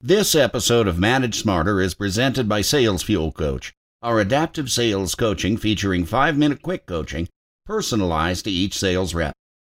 This episode of Manage Smarter is presented by Sales Fuel Coach, our adaptive sales coaching featuring five minute quick coaching personalized to each sales rep.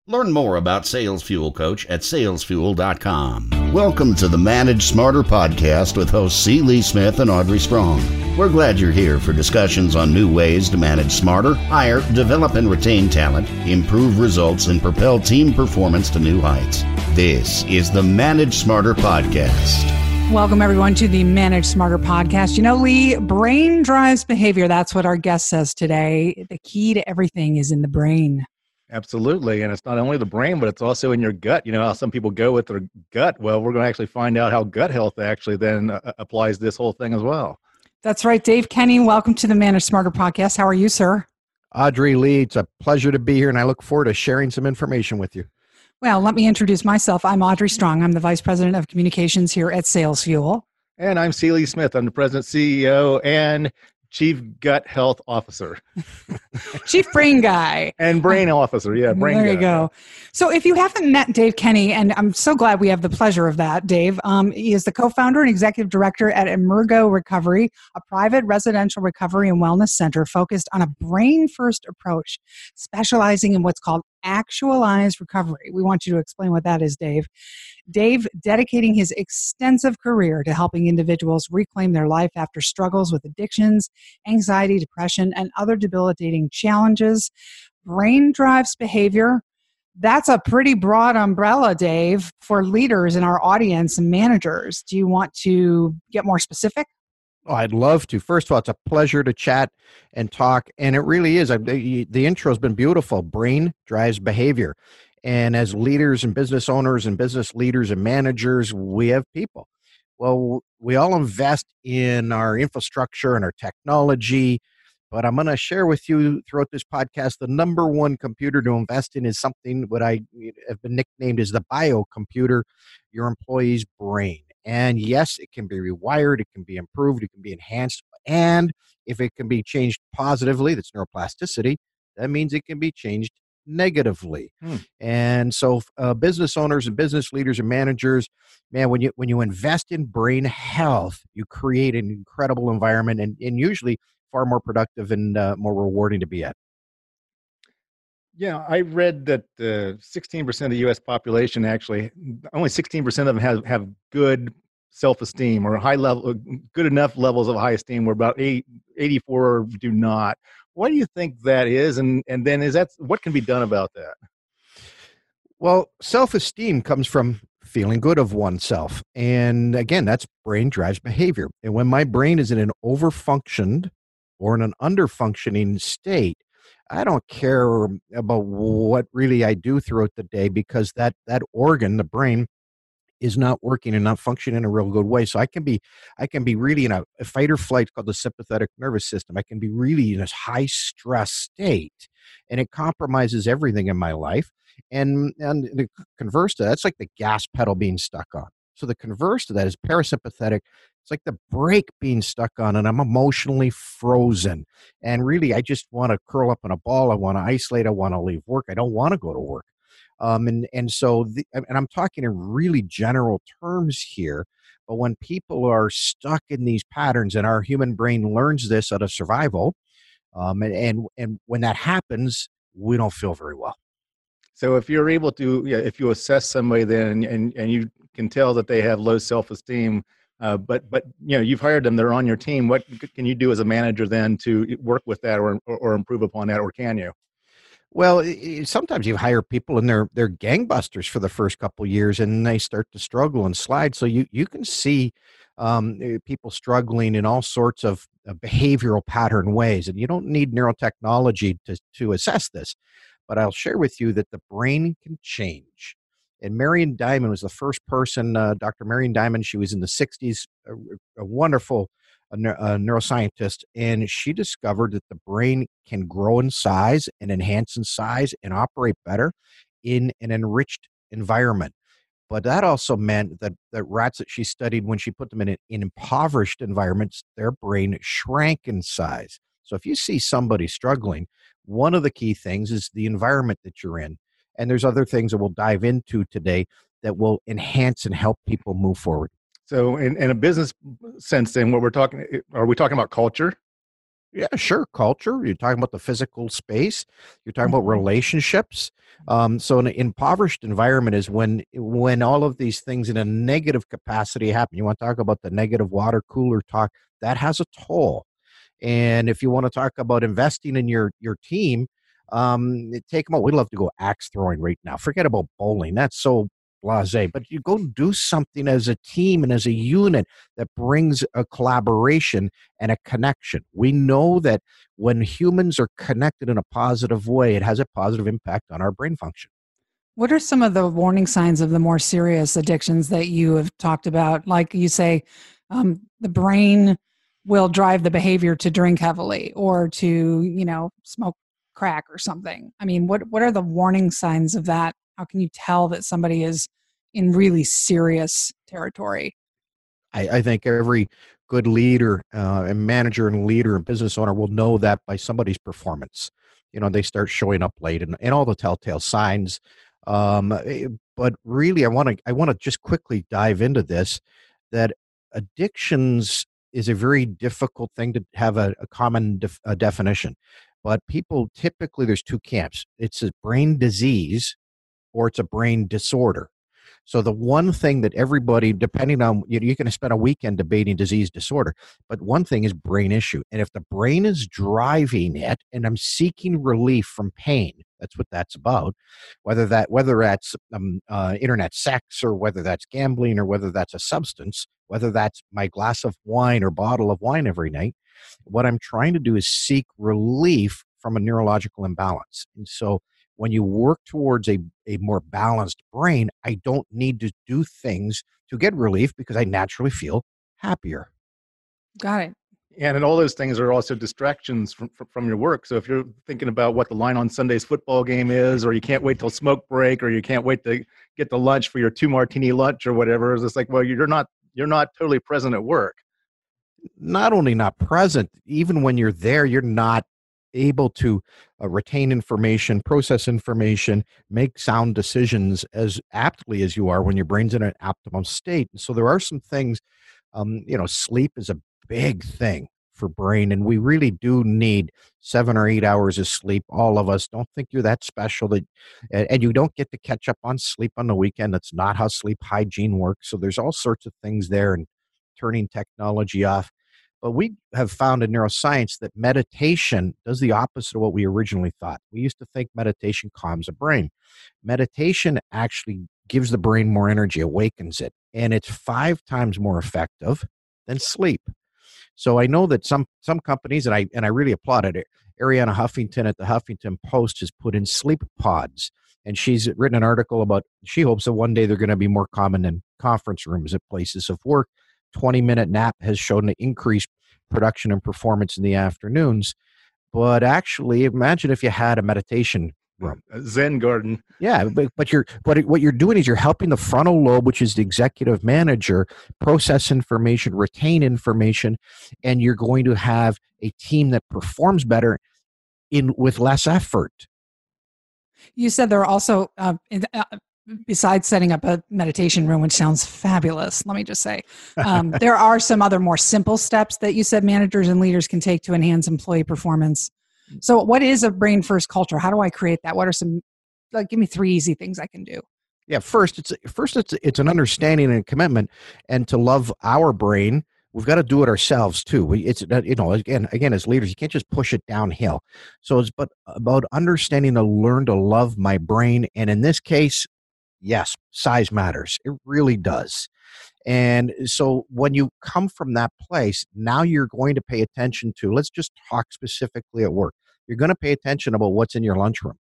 Learn more about Sales Fuel Coach at salesfuel.com. Welcome to the Manage Smarter podcast with hosts C. Lee Smith and Audrey Strong. We're glad you're here for discussions on new ways to manage smarter, hire, develop, and retain talent, improve results, and propel team performance to new heights. This is the Manage Smarter podcast. Welcome, everyone, to the Manage Smarter podcast. You know, Lee, brain drives behavior. That's what our guest says today. The key to everything is in the brain. Absolutely. And it's not only the brain, but it's also in your gut. You know how some people go with their gut? Well, we're going to actually find out how gut health actually then uh, applies this whole thing as well. That's right. Dave Kenny, welcome to the Manage Smarter podcast. How are you, sir? Audrey Lee, it's a pleasure to be here, and I look forward to sharing some information with you. Well, let me introduce myself. I'm Audrey Strong. I'm the Vice President of Communications here at Sales Fuel. And I'm C. Lee Smith. I'm the President, CEO, and Chief Gut Health Officer. Chief Brain Guy. and Brain Officer, yeah, Brain There guy. you go. So, if you haven't met Dave Kenny, and I'm so glad we have the pleasure of that, Dave, um, he is the co founder and executive director at Emergo Recovery, a private residential recovery and wellness center focused on a brain first approach, specializing in what's called actualized recovery. We want you to explain what that is, Dave. Dave dedicating his extensive career to helping individuals reclaim their life after struggles with addictions, anxiety, depression, and other debilitating challenges. Brain drives behavior. That's a pretty broad umbrella, Dave, for leaders in our audience and managers. Do you want to get more specific? I'd love to. First of all, it's a pleasure to chat and talk, and it really is. The, the intro has been beautiful. Brain drives behavior, and as leaders and business owners and business leaders and managers, we have people. Well, we all invest in our infrastructure and our technology, but I'm going to share with you throughout this podcast the number one computer to invest in is something what I have been nicknamed as the biocomputer, your employee's brain. And yes, it can be rewired, it can be improved, it can be enhanced. And if it can be changed positively, that's neuroplasticity, that means it can be changed negatively. Hmm. And so, uh, business owners and business leaders and managers, man, when you when you invest in brain health, you create an incredible environment, and, and usually far more productive and uh, more rewarding to be at. Yeah, I read that uh, 16% of the U.S. population actually, only 16% of them have, have good self-esteem or high level, good enough levels of high esteem. Where about eight, 84 do not. What do you think that is? And and then is that what can be done about that? Well, self esteem comes from feeling good of oneself. And again, that's brain drives behavior. And when my brain is in an overfunctioned or in an underfunctioning state, I don't care about what really I do throughout the day because that, that organ, the brain, is not working and not functioning in a real good way. So I can be I can be really in a, a fight or flight called the sympathetic nervous system. I can be really in a high stress state and it compromises everything in my life. And and converse to that, that's like the gas pedal being stuck on. So the converse to that is parasympathetic. It's like the brake being stuck on, and I'm emotionally frozen. And really, I just want to curl up in a ball. I want to isolate. I want to leave work. I don't want to go to work. Um, and and so the, and I'm talking in really general terms here. But when people are stuck in these patterns, and our human brain learns this out of survival, um, and, and and when that happens, we don't feel very well. So if you're able to, yeah, if you assess somebody then and and you can tell that they have low self-esteem, uh, but but you know you've hired them, they're on your team. What can you do as a manager then to work with that or or, improve upon that, or can you? Well, sometimes you hire people and they're they're gangbusters for the first couple years, and they start to struggle and slide. So you you can see um, eh, people struggling in all sorts of uh, behavioral pattern ways, and you don't need neurotechnology to to assess this. But I'll share with you that the brain can change. And Marion Diamond was the first person, uh, Dr. Marion Diamond. She was in the '60s, a, a wonderful a, a neuroscientist, and she discovered that the brain can grow in size and enhance in size and operate better in an enriched environment. But that also meant that the rats that she studied, when she put them in, a- in impoverished environments, their brain shrank in size. So if you see somebody struggling, one of the key things is the environment that you're in. And there's other things that we'll dive into today that will enhance and help people move forward. So, in, in a business sense, then what we're talking are we talking about culture? Yeah, sure. Culture. You're talking about the physical space. You're talking about Mhm. relationships. Um, so, an impoverished environment is when when all of these things in a negative capacity happen. You want to talk about the negative water cooler talk that has a toll. And if you want to talk about investing in your your team, um, take them out. We'd love to go axe throwing right now. Forget about bowling. That's so blasé. But you go do something as a team and as a unit that brings a collaboration and a connection. We know that when humans are connected in a positive way, it has a positive impact on our brain function. What are some of the warning signs of the more serious addictions that you have talked about? Like you say, um, the brain will drive the behavior to drink heavily or to, you know, smoke crack or something. I mean, what what are the warning signs of that? How can you tell that somebody is in really serious territory? I, I think every good leader uh, and manager and leader and business owner will know that by somebody's performance. You know, they start showing up late and, and all the telltale signs. Um, eh, but really, I want to I want to just quickly dive into this. That addictions is a very difficult thing to have a, a common def, a definition. But people typically there's two camps. It's a brain disease or it's a brain disorder. So the one thing that everybody, depending on you, you can spend a weekend debating disease disorder, but one thing is brain issue, and if the brain is driving it, and I'm seeking relief from pain, that's what that's about. Whether that whether that's um, uh, internet sex or whether that's gambling or whether that's a substance, whether that's my glass of wine or bottle of wine every night, what I'm trying to do is seek relief from a neurological imbalance, and so when you work towards a, a more balanced brain, I don't need to do things to get relief because I naturally feel happier. Got it. And and all those things are also distractions from, from from your work. So if you're thinking about what the line on Sunday's football game is, or you can't wait till smoke break, or you can't wait to get the lunch for your two martini lunch or whatever, it's like, well, you're not you're not totally present at work. Not only not present, even when you're there, you're not able to uh, retain information, process information, make sound decisions as aptly as you are when your brain's in an optimum state. So there are some things, um, you know, sleep is a big thing for brain, and we really do need seven or eight hours of sleep. All of us don't think you're that special that, and, you don't get to catch up on sleep on the weekend. That's not how sleep hygiene works. So there's all sorts of things there, and turning technology off. But we have found in neuroscience that meditation does the opposite of what we originally thought. We used to think meditation calms the brain. Meditation actually gives the brain more energy, awakens it, and it's five times more effective than sleep. So I know that some some companies, and I and I really applaud it. Arianna Huffington at the Huffington Post has put in sleep pods, and she's written an article about. She hopes that one day they're going to be more common in conference rooms at places of work 20 minute nap has shown an increased production and performance in the afternoons. But actually, imagine if you had a meditation room. Zen garden. Yeah, but, but you're but what you're doing is you're helping the frontal lobe, which is the executive manager, process information, retain information, and you're going to have a team that performs better in with less effort. You said there are also, uh, in, uh, besides setting up a meditation room, which sounds fabulous, let me just say, um, there are some other more simple steps that you said managers and leaders can take to enhance employee performance. So, what is a brain first culture? How do I create that? What are some, like, give me three easy things I can do? Yeah, first it's first it's it's an understanding and commitment, and to love our brain, we've got to do it ourselves too. We, it's you know again again as leaders, you can't just push it downhill. So it's but about understanding to learn to love my brain, and in this case, yes, size matters. It really does. And so when you come from that place, now you're going to pay attention to, let's just talk specifically at work. You're going to pay attention about what's in your lunchroom.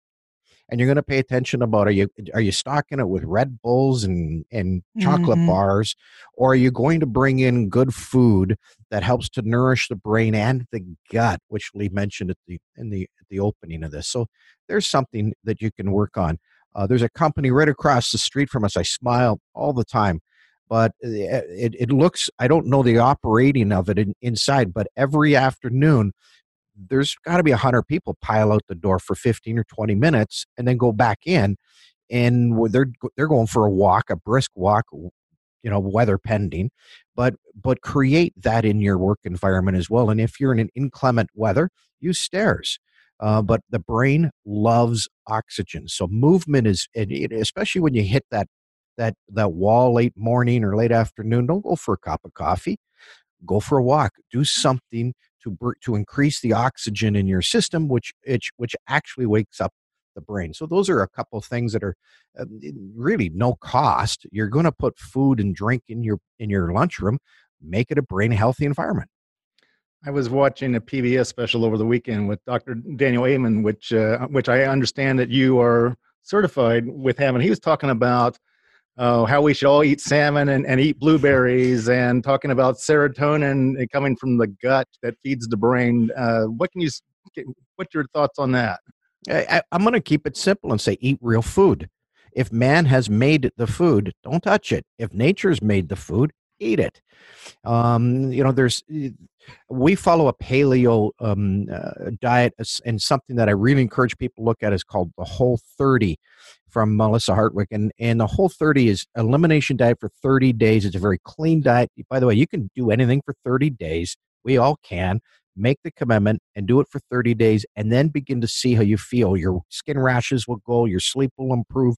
And you're going to pay attention about are you are you stocking it with Red Bulls and and chocolate Mhm. bars, or are you going to bring in good food that helps to nourish the brain and the gut, which Lee mentioned at the in the at the opening of this. So there's something that you can work on. Uh, there's a company right across the street from us. I smile all the time, but uh, it, it looks, I don't know the operating of it in, inside, but every afternoon, there's got to be 100 people pile out the door for 15 or 20 minutes and then go back in. And they're, they're going for a walk, a brisk walk, you know weather pending but but create that in your work environment as well and if you're in an inclement weather use stairs uh, but the brain loves oxygen so movement is especially when you hit that that that wall late morning or late afternoon don't go for a cup of coffee go for a walk do something to to increase the oxygen in your system which which which actually wakes up the brain. So those are a couple of things that are uh, really no cost. You're going to put food and drink in your in your lunchroom, make it a brain healthy environment. I was watching a PBS special over the weekend with Dr. Daniel Amen, which uh, which I understand that you are certified with having. He was talking about uh, how we should all eat salmon and, and eat blueberries, and talking about serotonin coming from the gut that feeds the brain. Uh, what can you? What's your thoughts on that? I, am going to keep it simple and say eat real food. If man has made the food, don't touch it. If nature's made the food, eat it. Um, you know, there's we follow a paleo um, uh, diet, and something that I really encourage people to look at is called the Whole 30 from Melissa Hartwig and and the Whole 30 is elimination diet for 30 days. It's a very clean diet. By the way, you can do anything for 30 days. We all can make the commitment and do it for 30 days and then begin to see how you feel your skin rashes will go your sleep will improve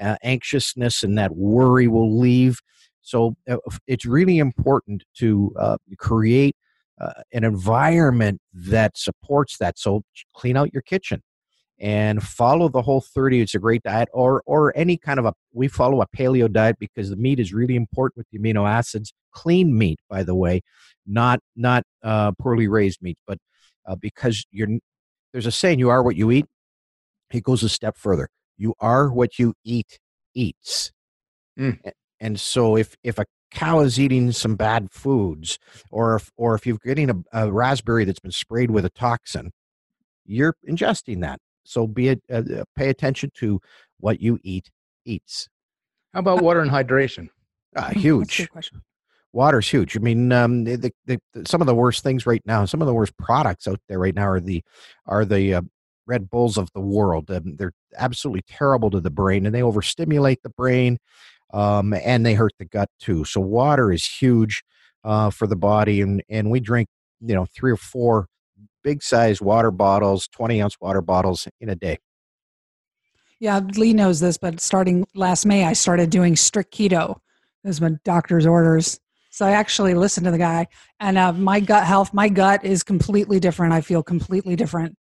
uh, anxiousness and that worry will leave so uh, it's really important to uh, create uh, an environment that supports that. So clean out your kitchen and follow the whole 30 it's a great diet or or any kind of a we follow a paleo diet because the meat is really important with the amino acids. Clean meat by the way not not uh, poorly raised meat but uh, because you're there's a saying you are what you eat. It goes a step further. You are what you eat eats. Mm. and so if if a cow is eating some bad foods or if or if you're getting a, a raspberry that's been sprayed with a toxin you're ingesting that so be it, uh, uh, pay attention to what you eat eats. How about water and hydration? Uh, huge. Water's huge. I mean, um, the, the, the, some of the worst things right now, some of the worst products out there right now are the are the uh, Red Bulls of the world. Um, they're absolutely terrible to the brain, and they overstimulate the brain, um, and they hurt the gut too. So water is huge uh, for the body, and and we drink you know three or four big size water bottles, 20 ounce water bottles in a day. Yeah, Lee knows this, but starting last May, I started doing strict keto. Those my doctor's orders. So I actually listened to the guy, and uh, my gut health, my gut is completely different. I feel completely different.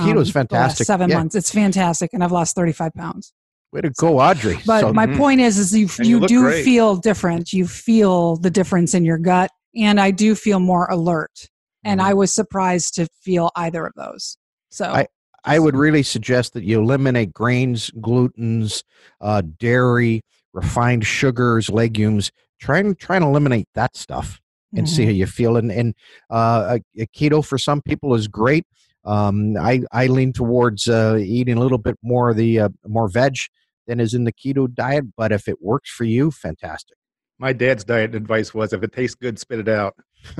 Um, Keto is fantastic. seven yeah. months, it's fantastic, and I've lost thirty five pounds. Way to go, Audrey! But so, my mm. point is, is you you, you do great. feel different. You feel the difference in your gut, and I do feel more alert and mm-hmm. I was surprised to feel either of those. So I, I would really suggest that you eliminate grains, glutens, uh, dairy, refined sugars, legumes. Try and try and eliminate that stuff and mm-hmm. see how you feel. And and uh, a, a keto for some people is great. Um, I I lean towards uh, eating a little bit more of the uh, more veg than is in the keto diet. But if it works for you, fantastic. My dad's diet advice was if it tastes good, spit it out.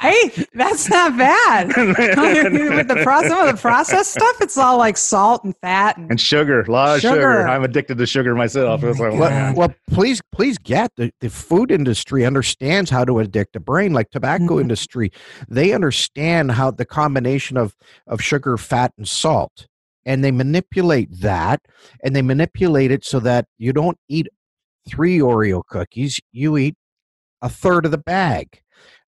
hey, that's not bad. With the pro- some of the processed stuff, it's all like salt and fat and, and sugar. A lot of sugar. I'm addicted to sugar myself. Oh my like, well, well, please, please get the, the food industry understands how to addict the brain, like tobacco mm-hmm. industry. They understand how the combination of of sugar, fat, and salt and they manipulate that and they manipulate it so that you don't eat three Oreo cookies, you eat a third of the bag.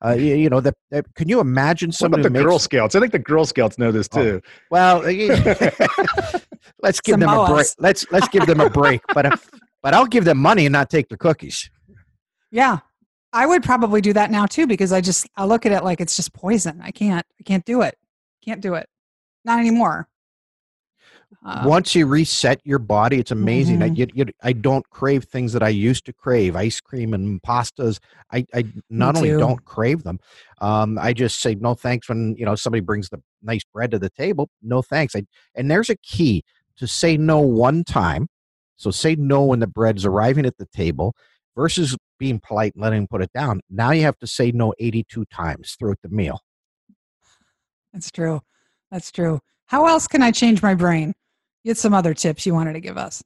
Uh, you, you, know, the, the, can you imagine somebody? What about the makes, Girl Scouts? I think the Girl Scouts know this oh, too. Oh, well, let's give them a break. Let's let's give them a break. But if, but I'll give them money and not take their cookies. Yeah, I would probably do that now too because I just I look at it like it's just poison. I can't I can't do it. Can't do it. Not anymore. Uh, Once you reset your body, it's amazing. Mm-hmm. I, you, you, I don't crave things that I used to crave, ice cream and pastas. I, I not only don't crave them, um, I just say no thanks when you know somebody brings the nice bread to the table. No thanks. I, and there's a key to say no one time. So say no when the bread's arriving at the table versus being polite and letting them put it down. Now you have to say no 82 times throughout the meal. That's true. That's true. How else can I change my brain? Get some other tips you wanted to give us.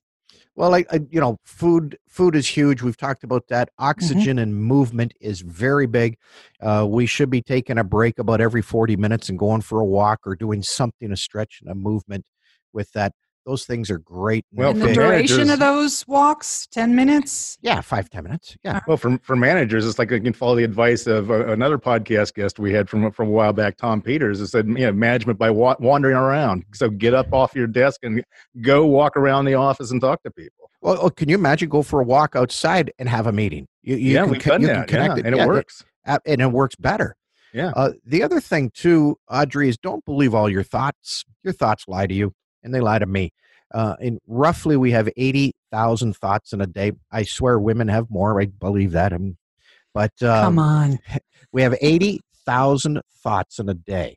Well, I, I, you know, food food is huge. We've talked about that. Oxygen and movement is very big. Uh, we should be taking a break about every forty minutes and going for a walk or doing something, a stretch and a movement with that. Those things are great. Well, and the duration of those walks, 10 minutes? yeah, five ten minutes. Yeah, Well, for for managers, it's like I can follow the advice of uh, another podcast guest we had from from a while back, Tom Peters. It said, you know, management by wa- wandering around. So get up off your desk and go walk around the office and talk to people. Well, oh, can you imagine go for a walk outside and have a meeting? You, you yeah, can, we've done you that, can connect yeah, it, and it works. a- and it works better. Yeah. Uh, the other thing too, Audrey, is don't believe all your thoughts. Your thoughts lie to you, and they lie to me. Uh, and roughly, we have eighty thousand thoughts in a day. I swear, women have more. I believe that. Um, but Come um, on. we have eighty thousand thoughts in a day,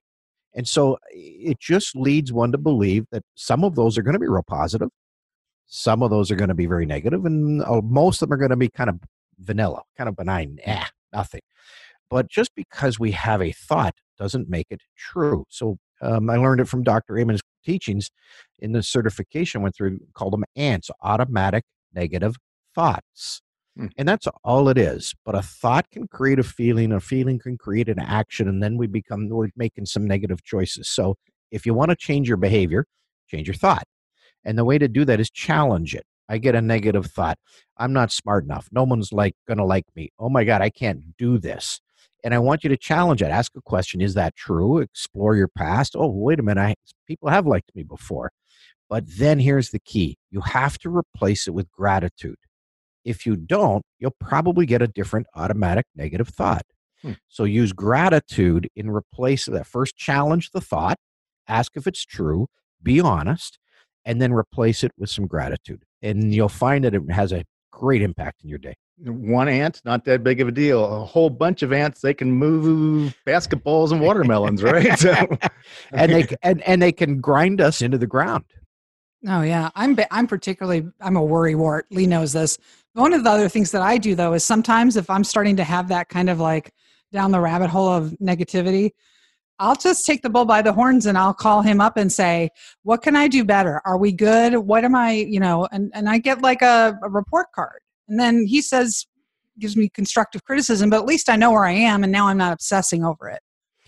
and so it just leads one to believe that some of those are going to be real positive, some of those are going to be very negative, and uh, most of them are going to be kind of vanilla, kind of benign. Eh, nothing. But just because we have a thought doesn't make it true. So um, I learned it from Dr. Amen's teachings in the certification I went through, called them ANTS, automatic negative thoughts. Hmm. And that's all it is. But a thought can create a feeling, a feeling can create an action, and then we become, we're making some negative choices. So if you want to change your behavior, change your thought. And the way to do that is challenge it. I get a negative thought. I'm not smart enough. No one's like going to like me. Oh my God, I can't do this. And I want you to challenge it. Ask a question. Is that true? Explore your past. Oh, wait a minute. I, people have liked me before. But then here's the key you have to replace it with gratitude. If you don't, you'll probably get a different automatic negative thought. Hmm. So use gratitude in replace of that. First, challenge the thought, ask if it's true, be honest, and then replace it with some gratitude. And you'll find that it has a great impact in your day. One ant, not that big of a deal. A whole bunch of ants, they can move basketballs and watermelons, right? So, and they c- and, and they can grind us into the ground. Oh yeah, I'm I'm particularly I'm a worry wart. Lee knows this. One of the other things that I do though is sometimes if I'm starting to have that kind of like down the rabbit hole of negativity, I'll just take the bull by the horns and I'll call him up and say, "What can I do better? Are we good? What am I? You know?" And and I get like a, a report card, and then he says, gives me constructive criticism, but at least I know where I am, and now I'm not obsessing over it.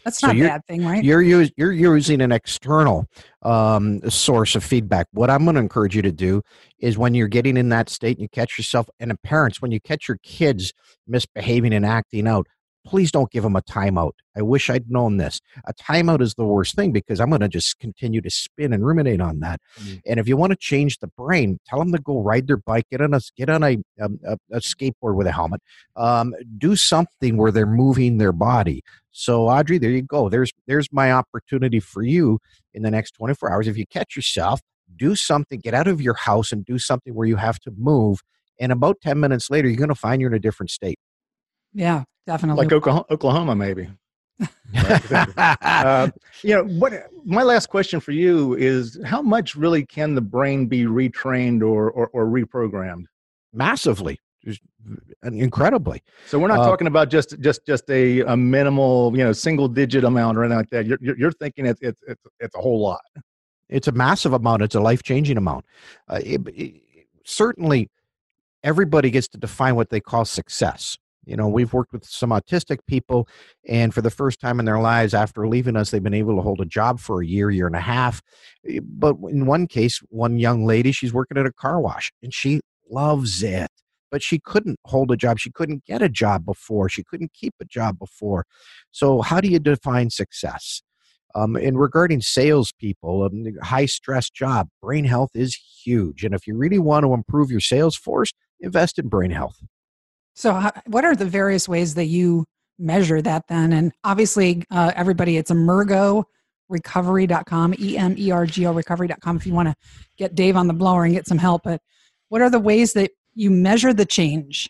That's So not a bad thing, right? You're us- you're using an external um, source of feedback. What I'm going to encourage you to do is when you're getting in that state and you catch yourself, and parents, when you catch your kids misbehaving and acting out, please don't give them a timeout. I wish I'd known this. A timeout is the worst thing because I'm going to just continue to spin and ruminate on that. Mm. And if you want to change the brain, tell them to go ride their bike, get on a get on a um, a, a skateboard with a helmet, um, do something where they're moving their body. So Audrey, there you go. There's there's my opportunity for you in the next 24 hours. If you catch yourself, do something, get out of your house and do something where you have to move. And about 10 minutes later, you're going to find you're in a different state. Yeah, definitely. like Oklahoma, Oklahoma maybe. Uh, you know what? My last question for you is: How much really can the brain be retrained or or, or reprogrammed? Massively, just incredibly. So we're not Uh, talking about just just just a, a minimal, you know, single digit amount or anything like that. You're you're, you're thinking it's it's it's it's a whole lot. It's a massive amount. It's a life changing amount. Uh, it- it- certainly, everybody gets to define what they call success. You know, we've worked with some autistic people, and for the first time in their lives, after leaving us, they've been able to hold a job for a year, year and a half. Eh, But in one case, one young lady, she's working at a car wash, and she loves it. But she couldn't hold a job. She couldn't get a job before. She couldn't keep a job before. So, how do you define success? Um, and regarding salespeople, um, the high stress job, brain health is huge. And if you really want to improve your sales force, invest in brain health. So, what are the various ways that you measure that then? And obviously, uh, everybody, it's emergorecovery.com, E M E R G O recovery.com if you want to get Dave on the blower and get some help. But what are the ways that you measure the change?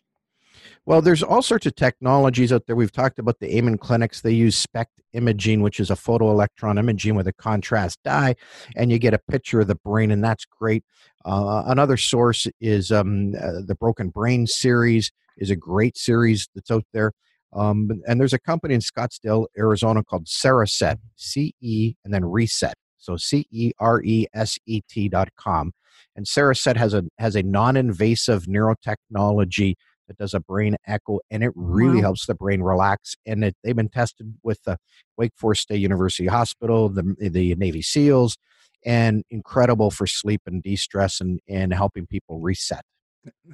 Well, there's all sorts of technologies out there. We've talked about the Amen clinics. They use SPECT imaging, which is a photoelectron imaging with a contrast dye, and you get a picture of the brain, and that's great. Uh, another source is um, uh, the Broken Brain series is a great series that's out there. Um, and there's a company in Scottsdale, Arizona called Cereset, C E and then Reset. So C E R E S E T dot com. And Cereset has a has a non-invasive neurotechnology that does a brain echo, and it really wow. helps the brain relax. And it, they've been tested with the Wake Forest State University Hospital, the the Navy SEALs, and incredible for sleep and de-stress and and helping people reset.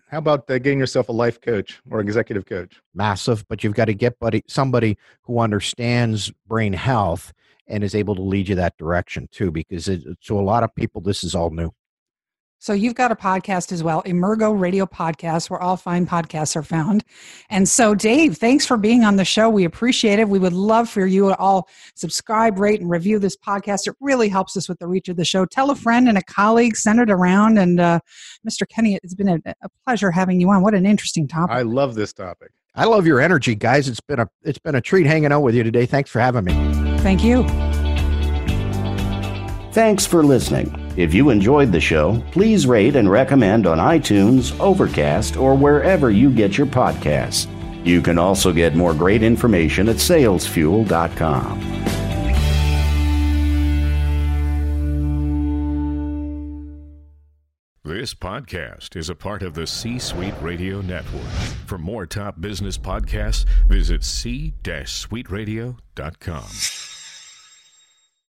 How about uh, getting yourself a life coach or executive coach? Massive, but you've got to get buddy, somebody who understands brain health and is able to lead you that direction too, because it, to a lot of people, this is all new. So you've got a podcast as well, Emergo Radio Podcast, where all fine podcasts are found. And so, Dave, thanks for being on the show. We appreciate it. We would love for you to all subscribe, rate, and review this podcast. It really helps us with the reach of the show. Tell a friend and a colleague, send it around. And uh, Mr. Kenny, it's been a, a pleasure having you on. What an interesting topic. I love this topic. I love your energy, guys. It's been a it's been a treat hanging out with you today. Thanks for having me. Thank you. Thanks for listening. If you enjoyed the show, please rate and recommend on iTunes, Overcast, or wherever you get your podcasts. You can also get more great information at salesfuel.com. This podcast is a part of the C Suite Radio Network. For more top business podcasts, visit c-suiteradio.com.